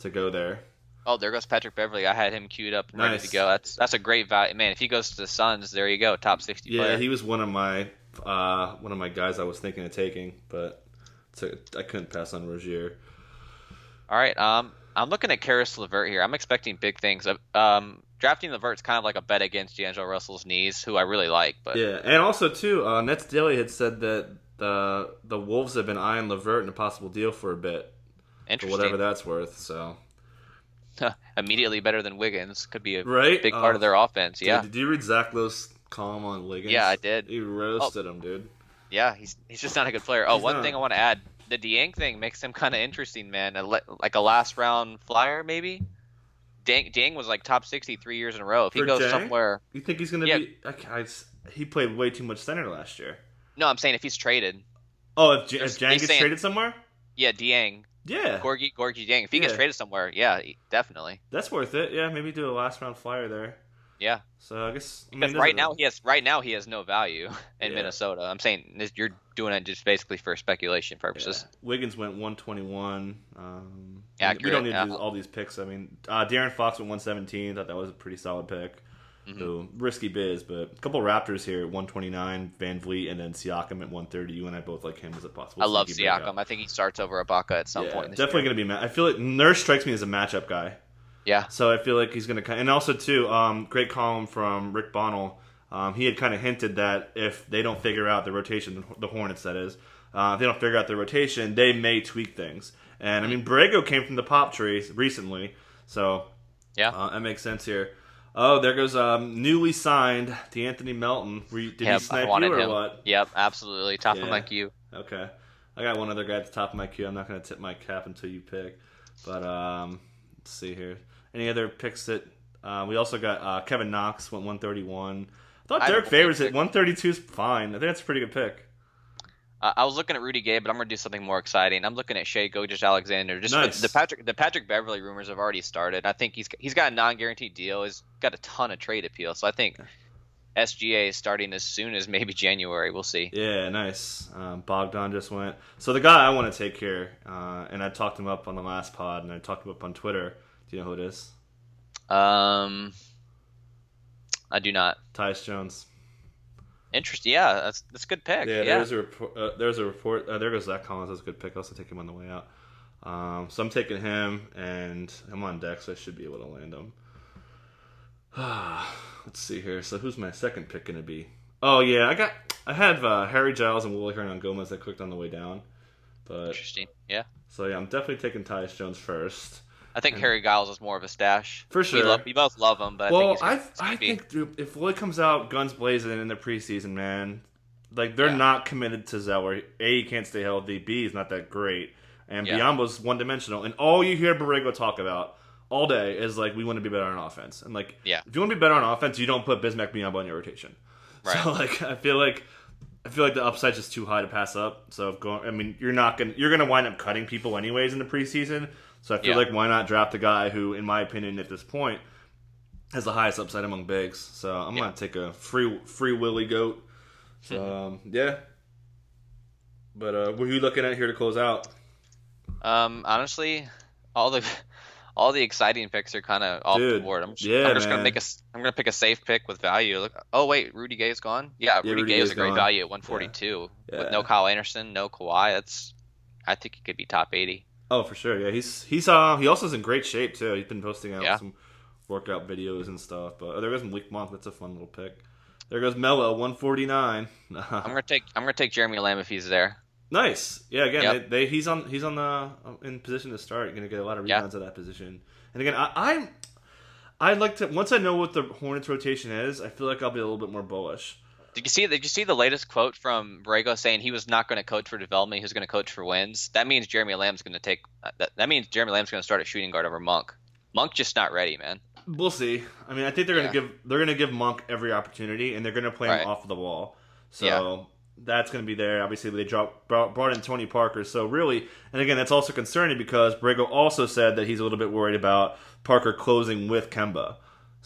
to go there. Oh, there goes Patrick Beverley. I had him queued up and ready to go. That's that's a great value, man. If he goes to the Suns, there you go, top 60 Yeah, player. he was one of my uh, one of my guys I was thinking of taking, but I couldn't pass on Rozier. All right. Um, I'm looking at Caris LeVert here. I'm expecting big things. Um, drafting LeVert's kind of like a bet against D'Angelo Russell's knees, who I really like. But Yeah, and also too, uh, Nets Daily had said that the the Wolves have been eyeing LeVert in a possible deal for a bit, for whatever that's worth. So Immediately better than Wiggins could be a right, big part Uh, of their offense. Dude, Yeah, did you read Zach Lowe's column on Wiggins? Yeah, I did. He roasted him, dude. yeah. He's he's just not a good player. Oh, He's one not. thing I want to add: the Dieng thing makes him kind of interesting, man. A le- like a last round flyer, maybe. Dang, Dieng was like top 60 three years in a row. If he For goes somewhere, You think he's gonna Yeah. be? I, I, he played way too much center last year. no, I'm saying if he's traded, Oh, if, J- if Dieng gets saying- traded somewhere, yeah, Dieng, yeah, Gorgui, Gorgui Dieng. If he gets traded somewhere, yeah, definitely, that's worth it. Yeah, maybe do a last round flyer there. yeah. So I guess I mean, right now he has right now he has no value *laughs* in Yeah. Minnesota. I'm saying this, you're doing it just basically for speculation Yeah. purposes. Wiggins went 121. Um, Accurate, We don't need yeah. to do all these picks. I mean, uh, De'Aaron Fox went 117. Thought that was a pretty solid pick. Mhm. So risky biz, but a couple Raptors here at 129, VanVleet, and then Siakam at 130. You and I both like him as a possible. I love breakout. Siakam. I think he starts over Ibaka at some Yeah, point. This definitely going to be. Ma- I feel like Nurse strikes me as a matchup guy. Yeah. So I feel like he's going to. And also too, um, great column from Rick Bonnell. Um, he had kind of hinted that if they don't figure out the rotation, the Hornets that is, uh, if they don't figure out the rotation, they may tweak things. And I mean, Borrego came from the pop tree recently, so Yeah. uh, that makes sense here. Oh, there goes um, newly signed De'Anthony Melton. Were you, did Yep, he snipe you or him. what? Yep, absolutely. Top of my queue. Okay. I got one other guy at the top of my queue. I'm not going to tip my cap until you pick. But um, let's see here. Any other picks that uh, we also got? Uh, Kevin Knox went 131. I thought Derrick Favors at 132 is fine. I think that's a pretty good pick. Uh, I was looking at Rudy Gay, but I'm gonna do something more exciting. I'm looking at Shai Gilgeous-Alexander. Just Nice. the Patrick the Patrick Beverley rumors have already started. I think he's he's got a non-guaranteed deal. He's got a ton of trade appeal. So I think SGA is starting as soon as maybe January. We'll see. Yeah, nice. Um, Bogdan just went. So the guy I want to take here, uh, and I talked him up on the last pod, and I talked him up on Twitter. Do you know who it is? Um, I do not. Tyus Jones. Interesting. Yeah, that's that's a good pick. Yeah, Yeah. there's a report. Uh, there's a report. Uh, there goes Zach Collins. That's a good pick. I'll also take him on the way out. Um, so I'm taking him, and I'm on deck, so I should be able to land him. *sighs* Let's see here. So who's my second pick going to be? Oh yeah, I got. I have uh, Harry Giles and Willy Hernangomez. I clicked on the way down, but Interesting. Yeah. so yeah, I'm definitely taking Tyus Jones first. I think Harry Giles is more of a stash. For We, sure. love, we both love him, but well, I I think I gonna think dude, if Willy comes out guns blazing in the preseason, man, like they're Yeah. not committed to Zeller. A, he can't stay healthy. B, he's not that great. And Yeah. Biyombo's one dimensional. And all you hear Borrego talk about all day is like we want to be better on offense. And like Yeah. if you want to be better on offense, you don't put Bismack Biyombo in your rotation. *laughs* Right. So like I feel like I feel like the upside's just too high to pass up. So if going, I mean, you're not gonna you're gonna wind up cutting people anyways in the preseason. So I feel Yeah. like why not draft a guy who, in my opinion, at this point, has the highest upside among bigs. So I'm Yeah. gonna take a free free Willy goat. So um, yeah. But uh, what are you looking at here to close out? Um, honestly, all the *laughs* all the exciting picks are kind of off the board. I'm just, yeah, I'm just gonna make a I'm gonna pick a safe pick with value. Look, oh wait, Rudy Gay's gone. Yeah, Yeah, Rudy, Rudy Gay is a great gone. value at 142 Yeah. with no Kyle Anderson, no Kawhi. That's I think he could be top 80. Oh, for sure. Yeah, he's he's uh he also is in great shape too. He's been posting out Yeah. some workout videos and stuff. But oh, there goes Week Month. That's a fun little pick. There goes Mello, 149. *laughs* I'm gonna take I'm gonna take Jeremy Lamb if he's there. Nice. Yeah. Again, Yep. they, they he's on he's on the in position to start. You're gonna get a lot of Yeah. rebounds at that position. And again, I, I'm I like to once I know what the Hornets rotation is, I feel like I'll be a little bit more bullish. Did you see? Did you see the latest quote from Borrego saying he was not going to coach for development? He was going to coach for wins. That means Jeremy Lamb's going to take. uh, That, that means Jeremy Lamb's going to start at shooting guard over Monk. Monk just not ready, man. We'll see. I mean, I think they're gonna Yeah. give they're gonna give Monk every opportunity, and they're gonna play him Right. off the wall. So Yeah. that's gonna be there. Obviously, they dropped, brought, brought in Tony Parker. So really, and again, that's also concerning because Borrego also said that he's a little bit worried about Parker closing with Kemba.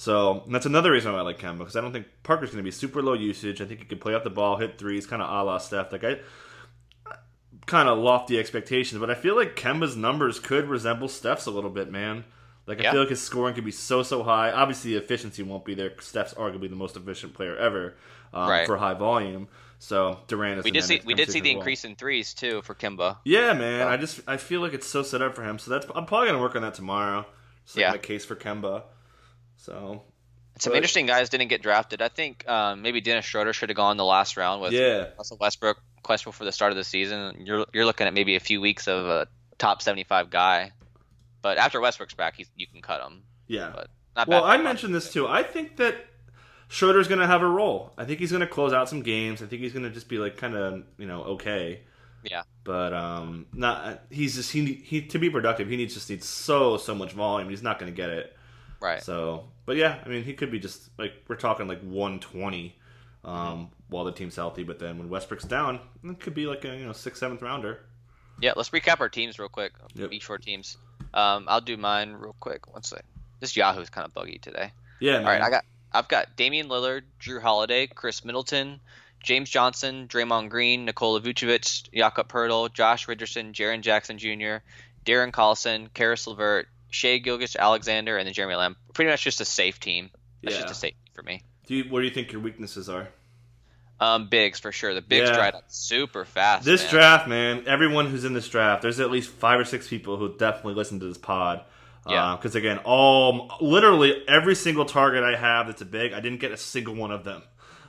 So that's another reason why I like Kemba because I don't think Parker's going to be super low usage. I think he can play up the ball, hit threes, kind of a la Steph. Like I, kind of lofty expectations, but I feel like Kemba's numbers could resemble Steph's a little bit, man. Like I Yeah. feel like his scoring could be so so high. Obviously, the efficiency won't be there. Steph's arguably the most efficient player ever um, Right. for high volume. So Durant is. We did see we did see the well. increase in threes too for Kemba. Yeah, man. I just I feel like it's so set up for him. So that's I'm probably gonna work on that tomorrow. Just like Yeah. my case for Kemba. So Some But- interesting guys didn't get drafted. I think um, maybe Dennis Schroeder should have gone the last round with yeah, Russell Westbrook questionable for the start of the season. You're you're looking at maybe a few weeks of a top 75 guy, but after Westbrook's back, he's, you can cut him. yeah. But not Well, I mentioned this too. I think that Schroeder's going to have a role. I think he's going to close out some games. I think he's going to just be like kind of you know okay. Yeah. But um, not he's just he he to be productive. He needs just needs so so much volume. He's not going to get it. Right. So, but yeah, I mean, he could be just like we're talking like 120 um, while the team's healthy. But then when Westbrook's down, it could be like a you know sixth seventh rounder. Yeah, let's recap our teams real quick. Yep. Each four teams. Um, I'll do mine real quick. One sec. This Yahoo's kind of buggy today. Yeah, All right, I got I've got Damian Lillard, Jrue Holiday, Khris Middleton, James Johnson, Draymond Green, Nikola Vucevic, Jakob Poeltl, Josh Richardson, Jaren Jackson Jr., Darren Collison, Caris LeVert, Shai Gilgeous-Alexander, and then Jeremy Lamb. Pretty much just a safe team. That's Yeah. just a safe team for me. Do you, what do you think your weaknesses are? Um, bigs for sure. The bigs Yeah. dried up super fast. This man. draft, man, everyone who's in this draft, there's at least five or six people who definitely listen to this pod. Yeah. Because again, all literally every single target I have that's a big, I didn't get a single one of them.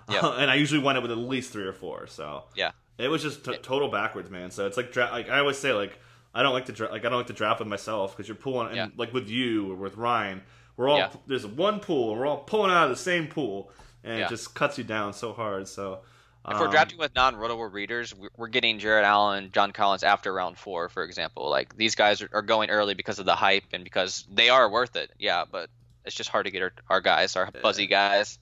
Yep. *laughs* and I usually wind up with at least three or four. So Yeah. it was just t- total backwards, man. So it's like dra- like I always say, like I don't like to dra- like I don't like to draft with myself because you're pulling and Yeah. like with you or with Ryan, we're all Yeah. there's one pool and we're all pulling out of the same pool, and Yeah. it just cuts you down so hard. So If we're um, drafting with non-Rotoworld readers, we- we're getting Jarrett Allen, John Collins after round four, for example. Like these guys are, are going early because of the hype and because they are worth it. Yeah, but it's just hard to get our, our guys, our buzzy guys.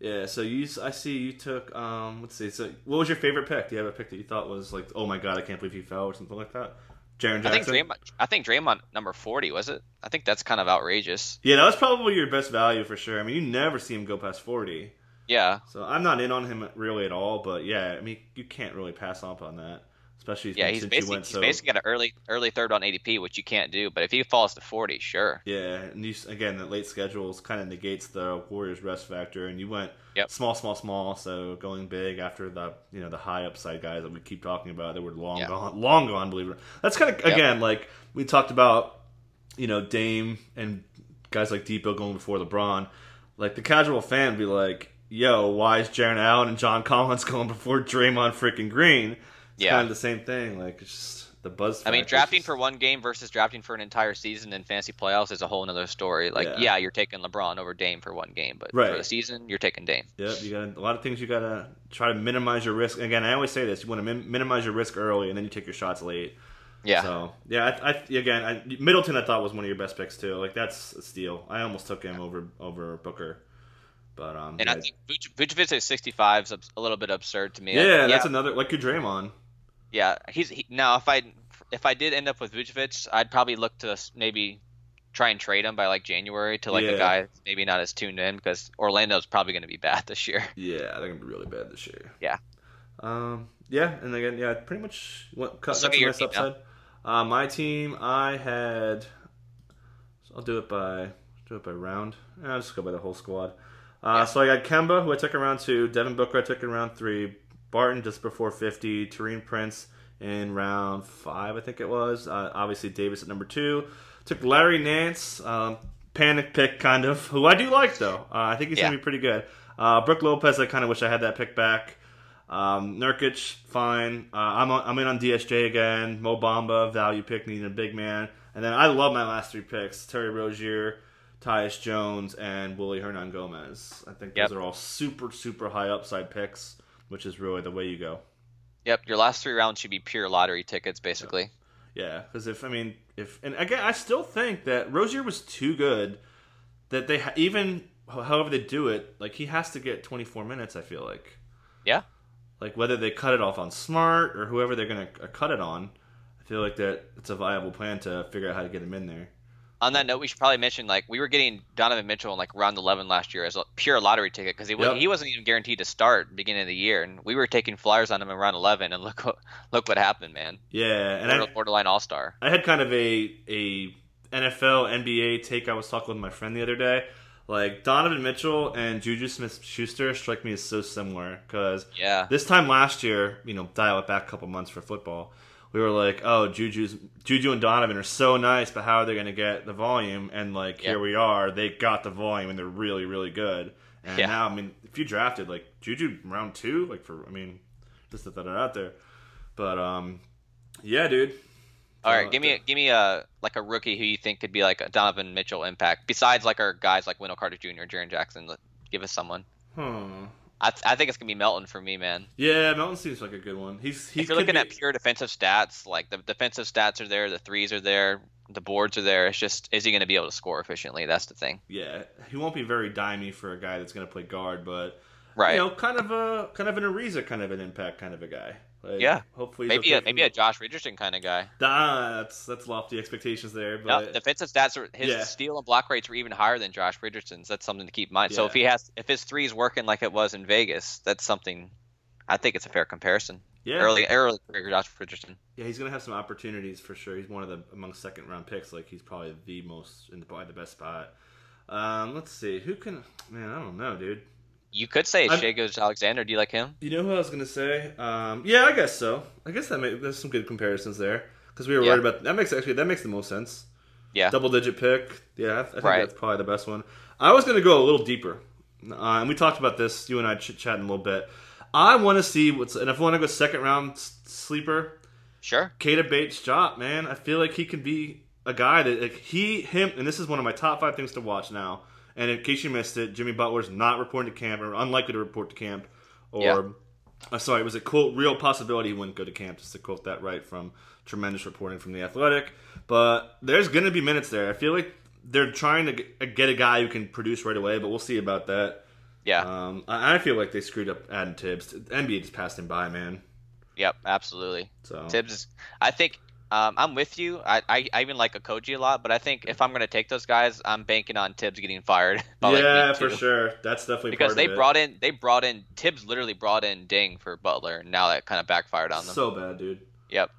Yeah, so you, I see you took. Um, let's see. So, what was your favorite pick? Do you have a pick that you thought was like, oh my god, I can't believe he fell or something like that? Jaren I think Jackson. Draymond. I think Draymond number forty was it? I think that's kind of outrageous. yeah, that was probably your best value for sure. I mean, you never see him go past forty. Yeah, So I'm not in on him really at all. But yeah, I mean, you can't really pass up on that, especially yeah. since He's you basically went he's so. basically got an early early third on ADP, which you can't do. But if he falls to forty, sure. Yeah, and you, again, the late schedules kind of negates the Warriors rest factor, and you went Yep. small, small, small. So going big after the you know the high upside guys that we keep talking about, they were long Yeah. gone, long gone. Believe it. or not. That's kind of Yep. again like we talked about, you know, Dame and guys like Dipo going before LeBron. Like the casual fan would be like, "Yo, why is Jarrett Allen and John Collins *laughs* going before Draymond freaking Green?" It's Yeah. kind of the same thing. Like it's just the buzz. I mean, drafting just- for one game versus drafting for an entire season in fantasy playoffs is a whole nother story. Like, Yeah. yeah, you're taking LeBron over Dame for one game, but Right. for the season, you're taking Dame. Yep, you got a lot of things you gotta try to minimize your risk. Again, I always say this: you want to min- minimize your risk early, and then you take your shots late. Yeah. So yeah, I, I again, I, Middleton I thought was one of your best picks too. Like that's a steal. I almost took him over over Booker, but um, And yeah, I think Vuc- Vucevic at 65 is a little bit absurd to me. yeah, I- that's another like your Draymond. Yeah. He's he, now if I if I did end up with Vucevic, I'd probably look to maybe try and trade him by like January to like Yeah. a guy maybe not as tuned in because Orlando's probably going to be bad this year. *laughs* Yeah, they're gonna be really bad this year. Yeah. Um. Yeah, and again, yeah, pretty much what cut, Let's cut look some your team upside. Uh, my team, I had. I'll do it by do it by round. I'll just go by the whole squad. Uh, Yeah. So I got Kemba, who I took in round two. Devin Booker, I took in round three. Barton just before fifty. Taurean Prince in round five, I think it was. Uh, obviously Davis at number two. Took Larry Nance, um, panic pick kind of, who I do like though. Uh, I think he's Yeah. gonna be pretty good. Uh, Brook Lopez, I kind of wish I had that pick back. Um, Nurkic, fine. Uh, I'm on, I'm in on DSJ again. Mo Bamba, value pick, needing a big man. And then I love my last three picks: Terry Rozier, Tyus Jones, and Willie Hernan Gomez. I think Yep. those are all super super high upside picks, which is really the way you go. Yep, your last three rounds should be pure lottery tickets, basically. Yeah, because if I mean if and again I still think that Rozier was too good that they even however they do it like he has to get 24 minutes. I feel like. Yeah. like whether they cut it off on Smart or whoever they're going to uh, cut it on, I feel like that it's a viable plan to figure out how to get him in there. On that note, we should probably mention like we were getting Donovan Mitchell in like round 11 last year as a pure lottery ticket because he Yep. he wasn't even guaranteed to start beginning of the year, and we were taking flyers on him in round 11, and look what look what happened, man. Yeah, and I, Borderline All Star. I had kind of a a NFL NBA take. I was talking with my friend the other day. Like Donovan Mitchell and Juju Smith Schuster strike me as so similar because Yeah. this time last year, you know, dial it back a couple months for football. We were like, oh, Juju's Juju and Donovan are so nice, but how are they going to get the volume? And like, here we are, they got the volume, and they're really, really good. And Yeah. now, I mean, if you drafted like Juju round two, like for, I mean, just to throw that out there. But um, yeah, dude. All Uh, give me a, give me a like a rookie who you think could be like a Donovan Mitchell impact besides like our guys like Wendell Carter Jr., Jaren Jackson. Give us someone. Hmm. I, th- I think it's gonna be Melton for me, man. Yeah, Melton seems like a good one. He's he if you're looking be- at pure defensive stats, like the defensive stats are there, the threes are there, the boards are there. It's just is he going to be able to score efficiently? That's the thing, yeah, he won't be very dimey for a guy that's going to play guard, but right? you know, kind of a kind of an Ariza kind of an impact kind of a guy. Like, Yeah. hopefully maybe a, maybe a Josh Richardson kind of guy. Ah, that's that's lofty expectations there, But No, defensive stats are his Yeah. steal and block rates were even higher than Josh Richardson's. That's something to keep in mind. So if he has if his three is working like it was in Vegas, that's something. I think it's a fair comparison. yeah, Early early career Josh Richardson. yeah, he's going to have some opportunities for sure. He's one of the among second round picks. Like he's probably the most in the probably the best spot. Um, let's see who can. Man, I don't know, dude. You could say I'm- Shai Gilgeous-Alexander. Do you like him? You know who I was gonna say? Um, yeah, I guess so. I guess that may, there's some good comparisons there because we were Yeah. worried about that. Makes actually that makes the most sense. Yeah. double digit pick. Yeah, I think Right. that's probably the best one. I was going to go a little deeper, uh, and we talked about this. You and I chit chatting a little bit. I want to see what's, and if I want to go second round sleeper, Sure. Keita Bates-Diop, man. I feel like he can be a guy that like he him and this is one of my top five things to watch now. And in case you missed it, Jimmy Butler's not reporting to camp or unlikely to report to camp. Or Yeah. uh, sorry, it was a quote real possibility he wouldn't go to camp, just to quote that right from tremendous reporting from the athletic. But there's gonna be minutes there. I feel like they're trying to get get a guy who can produce right away, but we'll see about that. Yeah. Um, I I feel like they screwed up adding Thibs. The NBA just passed him by, man. Yep. Absolutely. So Thibs. I think. Um, I'm with you. I, I, I even like Okogie a lot, but I think if I'm gonna take those guys, I'm banking on Thibs getting fired. *laughs* like, yeah, week for sure. That's definitely Because they brought in they brought in Thibs literally brought in Dieng for Butler, and now that kind of backfired on them. So bad, dude. yep.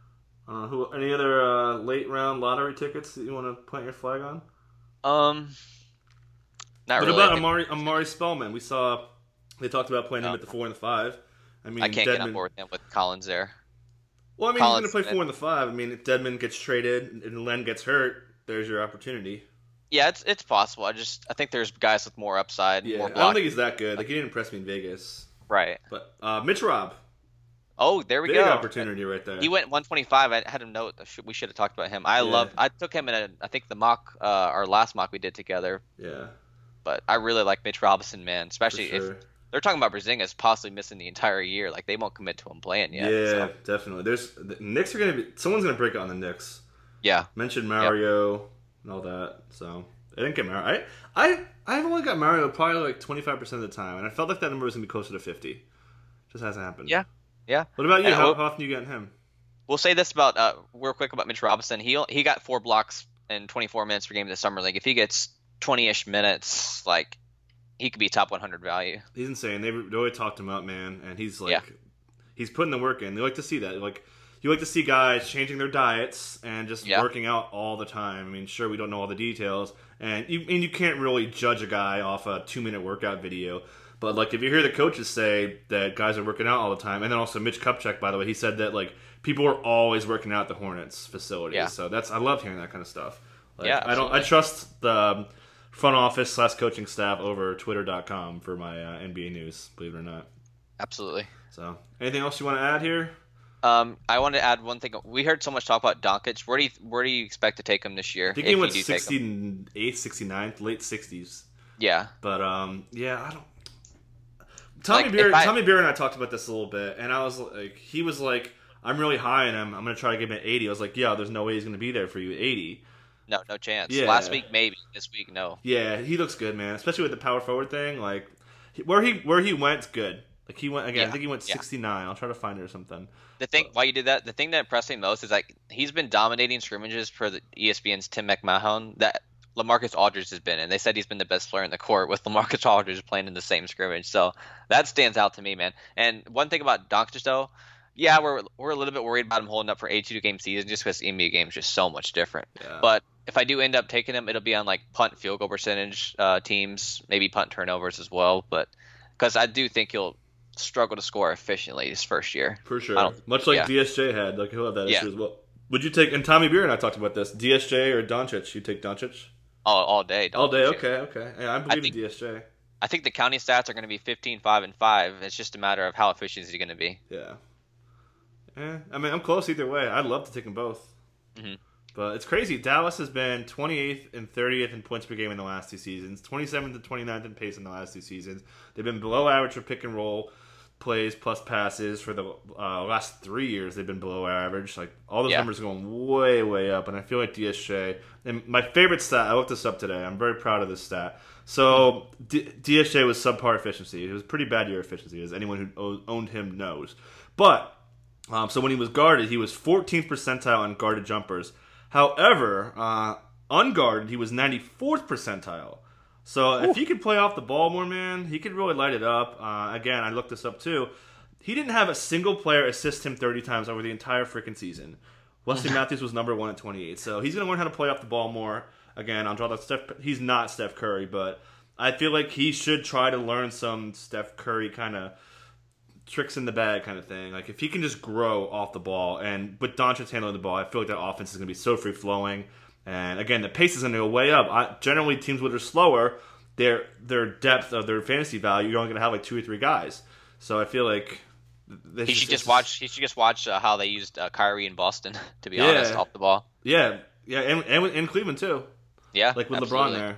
Uh, who? Any other uh, late round lottery tickets that you want to plant your flag on? Um. Not what really. I about Omari Omari Spellman? We saw they talked about playing him No. at the four and the five. I mean, I can't get on board with him with Collins there. Well, I mean, Collins- he's going to play four and the five. I mean, if Dedmon gets traded and Len gets hurt, there's your opportunity. Yeah, it's it's possible. I just I think there's guys with more upside, Yeah, more I don't think he's that good. Like he didn't impress me in Vegas. right. But uh, Mitch Rob. Oh, there we big go. opportunity right there. He went 125. I had him note. We should have talked about him. I Yeah. love. I took him in a. I think the mock, uh, our last mock we did together. yeah, But I really like Mitch Robinson, man. Especially sure. if they're talking about Porzingis possibly missing the entire year. Like they won't commit to him playing Yeah, so- definitely. There's the Knicks are going to be. Someone's going to break it on the Knicks. yeah. Mentioned Mario and all that. So I didn't get Mario. I I I've only got Mario probably like twenty five percent of the time, and I felt like that number was gonna be closer to fifty. Just hasn't happened. Yeah. Yeah. What about you? How, we'll- how often you getting him? We'll say this about uh, real quick about Mitch Robinson. He he got four blocks in 24 minutes per game in the summer league. If he gets 20ish minutes, like he could be top 100 value. He's insane. They always talked him up, man, and he's like, Yeah. he's putting the work in. They like to see that. Like you like to see guys changing their diets and just Yeah. working out all the time. I mean, sure we don't know all the details, and you and you can't really judge a guy off a two minute workout video. But like if you hear the coaches say that guys are working out all the time, and then also Mitch Kupchak, by the way, he said that like people are always working out at the Hornets facilities. Yeah. So that's I love hearing that kind of stuff. Like, Yeah, I don't. I trust the um, front office slash coaching staff over Twitter.com for my uh, NBA news. Believe it or not. Absolutely. So, anything else you want to add here? Um, I want to add one thing. We heard so much talk about Doncic. Where do you where do you expect to take him this year? I think he went do take him? 68th, 69th, late 60s. Yeah. But um, yeah, I don't. Tommy Like, Beer, I- Tommy Beer, and I talked about this a little bit, and I was like, he was like, "I'm really high on him. I'm gonna try to give him an 80." I was like, "Yeah, there's no way he's gonna be there for you at 80." No, no chance. Yeah. Last week maybe. This week no. Yeah, he looks good, man. Especially with the power forward thing. Like where he where he went's good. Like he went again. I think he went yeah. 69. I'll try to find it or something. The thing why you did that, the thing that impressed me most is like he's been dominating scrimmages for the ESPN's Tim McMahon that LaMarcus Aldridge has been, and they said he's been the best player in the court with *laughs* LaMarcus Aldridge playing in the same scrimmage. So that stands out to me, man. And one thing about Doncic though, yeah, we're we're a little bit worried about him holding up for a two game season just because the NBA game is just so much different. Yeah. But if I do end up taking him, it'll be on like punt field goal percentage uh, teams, maybe punt turnovers as well. But because I do think he'll struggle to score efficiently his first year. For I sure. Much like yeah. DSJ had. Like he'll have that Yeah. issue as well. Would you take and Tommy Beer and I talked about this. DSJ or Doncic? You take Doncic? All, all day. All day, okay, okay. Yeah, I believe think- in DSJ. I think the county stats are going to be 15, 5, and 5. It's just a matter of how efficient is he going to be. Yeah. Eh, I mean, I'm close either way. I'd love to take them both. Mhm. But it's crazy. Dallas has been 28th and 30th in points per game in the last two seasons, 27th and 29th in pace in the last two seasons. They've been below average for pick and roll plays plus passes for the uh, last three years. They've been below average. Like all those Yeah. numbers are going way, way up. And I feel like DSJ. And my favorite stat. I looked this up today. I'm very proud of this stat. So D- DSJ was subpar efficiency. It was pretty bad year efficiency, as anyone who owned him knows. But um, so when he was guarded, he was 14th percentile on guarded jumpers. However, uh, unguarded, he was 94th percentile. So if he could play off the ball more, man, he could really light it up. Uh, again, I looked this up too. He didn't have a single player assist him 30 times over the entire freaking season. Wesley Matthews was number one at 28. So he's going to learn how to play off the ball more. Again, I'll draw that Steph. He's not Steph Curry, but I feel like he should try to learn some Steph Curry kind of tricks in the bag kind of thing. Like if he can just grow off the ball, and with Doncic handling the ball, I feel like that offense is going to be so free flowing. And again, the pace is going to go way up. I, generally, teams that are slower, their their depth of their fantasy value, you're only going to have like two or three guys. So I feel like he should just, watch. He should just watch uh, how they used uh, Kyrie in Boston. *laughs* To be yeah. honest, off the ball. Yeah, yeah, and, and in Cleveland too. Yeah, like with absolutely. LeBron there.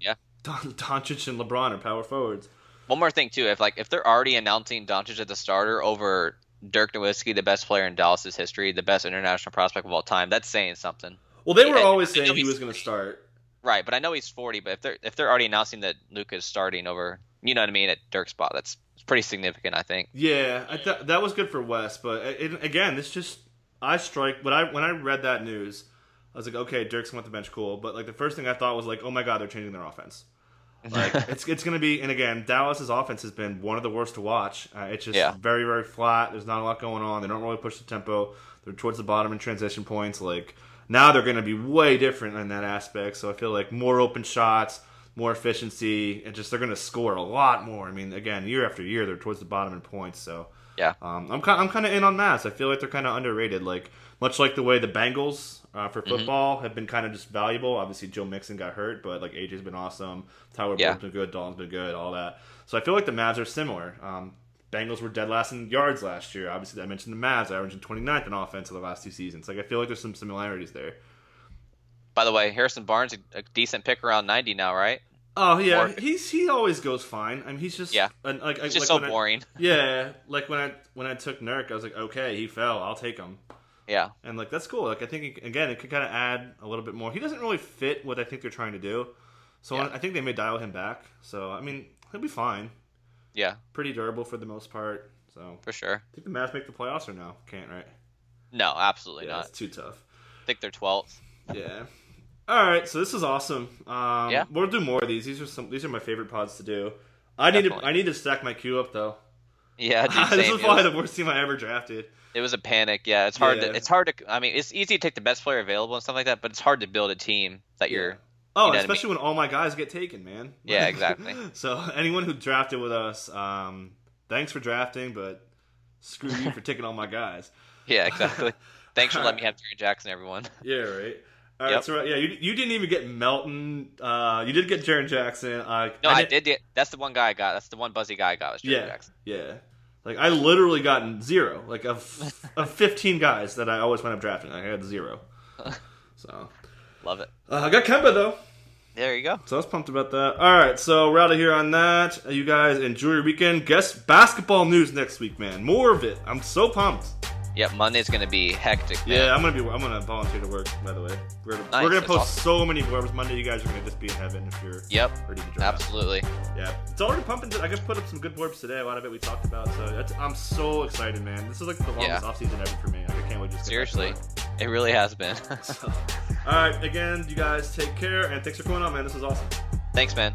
Yeah, Don, Doncic and LeBron are power forwards. One more thing too, if like if they're already announcing Doncic as the starter over Dirk Nowitzki, the best player in Dallas's history, the best international prospect of all time, that's saying something. Well, they were always saying he was going to start. Right, but I know he's 40. But if they're if they're already announcing that Luka is starting over, you know what I mean, at Dirk's spot, that's pretty significant, I think. Yeah, I th- that was good for West, but uh, it, again, this just I strike when I when I read that news, I was like, okay, Dirk's went to the bench, cool. But like the first thing I thought was like, oh my god, they're changing their offense. Like *laughs* it's it's gonna be, and again, Dallas's offense has been one of the worst to watch. Uh, it's just yeah. very very flat. There's not a lot going on. They don't really push the tempo. They're towards the bottom in transition points. Like now they're gonna be way different in that aspect. So I feel like more open shots, more efficiency, and just they're gonna score a lot more. I mean, again, year after year, they're towards the bottom in points. So yeah, um, I'm kind I'm kind of in on Mavs. I feel like they're kind of underrated. Like much like the way the Bengals uh, for mm-hmm. football mm-hmm. have been kind of just valuable. Obviously, Joe Mixon got hurt, but like AJ's been awesome. Tyler yeah. Boyd's been good. Dalton's been good. All that. So I feel like the Mavs are similar. Um, Bengals were dead last in yards last year. Obviously, I mentioned the Mavs averaging 29th in offense in the last two seasons. Like I feel like there's some similarities there. By the way, Harrison Barnes a, decent pick around 90 now, right? Oh yeah, or, he's he always goes fine. I mean, he's just yeah, like he's just like so boring. I, yeah, *laughs* like when I when I took Nurk, I was like, okay, he fell, I'll take him. Yeah, and like that's cool. Like I think again, it could kind of add a little bit more. He doesn't really fit what I think they're trying to do, so yeah. I think they may dial him back. So I mean, he'll be fine. Yeah, pretty durable for the most part. So for sure, I think the Mavs make the playoffs or no? Can't right? No, absolutely yeah, not. It's too tough. I think they're twelfth. Yeah. All right, so this is awesome. Um, yeah, we'll do more of these. These are some. These are my favorite pods to do. I Definitely. need to. I need to stack my queue up though. Yeah, *laughs* dude, this is probably the worst team I ever drafted. It was a panic. Yeah, it's hard. Yeah. To, it's hard to. I mean, it's easy to take the best player available and stuff like that, but it's hard to build a team that yeah. you're. Oh, you know especially I mean? when all my guys get taken, man. *laughs* Yeah, exactly. *laughs* so anyone who drafted with us, um, thanks for drafting, but screw you for *laughs* taking all my guys. Yeah, exactly. thanks for letting me have Jaren Jackson, everyone. Yeah, right. All right, yep. so yeah, you, you didn't even get Melton. Uh, you did get Jaren Jackson. Uh, no, I, I did get. That's the one guy I got. That's the one buzzy guy I got. Was Jaren yeah, Jackson. Yeah. Like I literally gotten zero. Like of *laughs* of fifteen guys that I always went up drafting, like, I had zero. *laughs* So love it. Uh, I got Kemba though. There you go. So I was pumped about that. All right, so we're out of here on that. You guys enjoy your weekend. Guess basketball news next week, man. More of it. I'm so pumped. Yep, Monday's gonna be hectic. Man. Yeah, I'm gonna be. I'm gonna volunteer to work. By the way, we're, nice. we're gonna post awesome. so many blurbs Monday. You guys are gonna just be in heaven if you're. Yep. Ready to. Absolutely. Yeah, it's already pumping. I just put up some good blurbs today. A lot of it we talked about. So I'm so excited, man. This is like the longest yeah. off season ever for me. I can't wait to. Seriously, it really has been. *laughs* *laughs* so, all right, again, you guys take care and thanks for coming on, man. This was awesome. Thanks, man.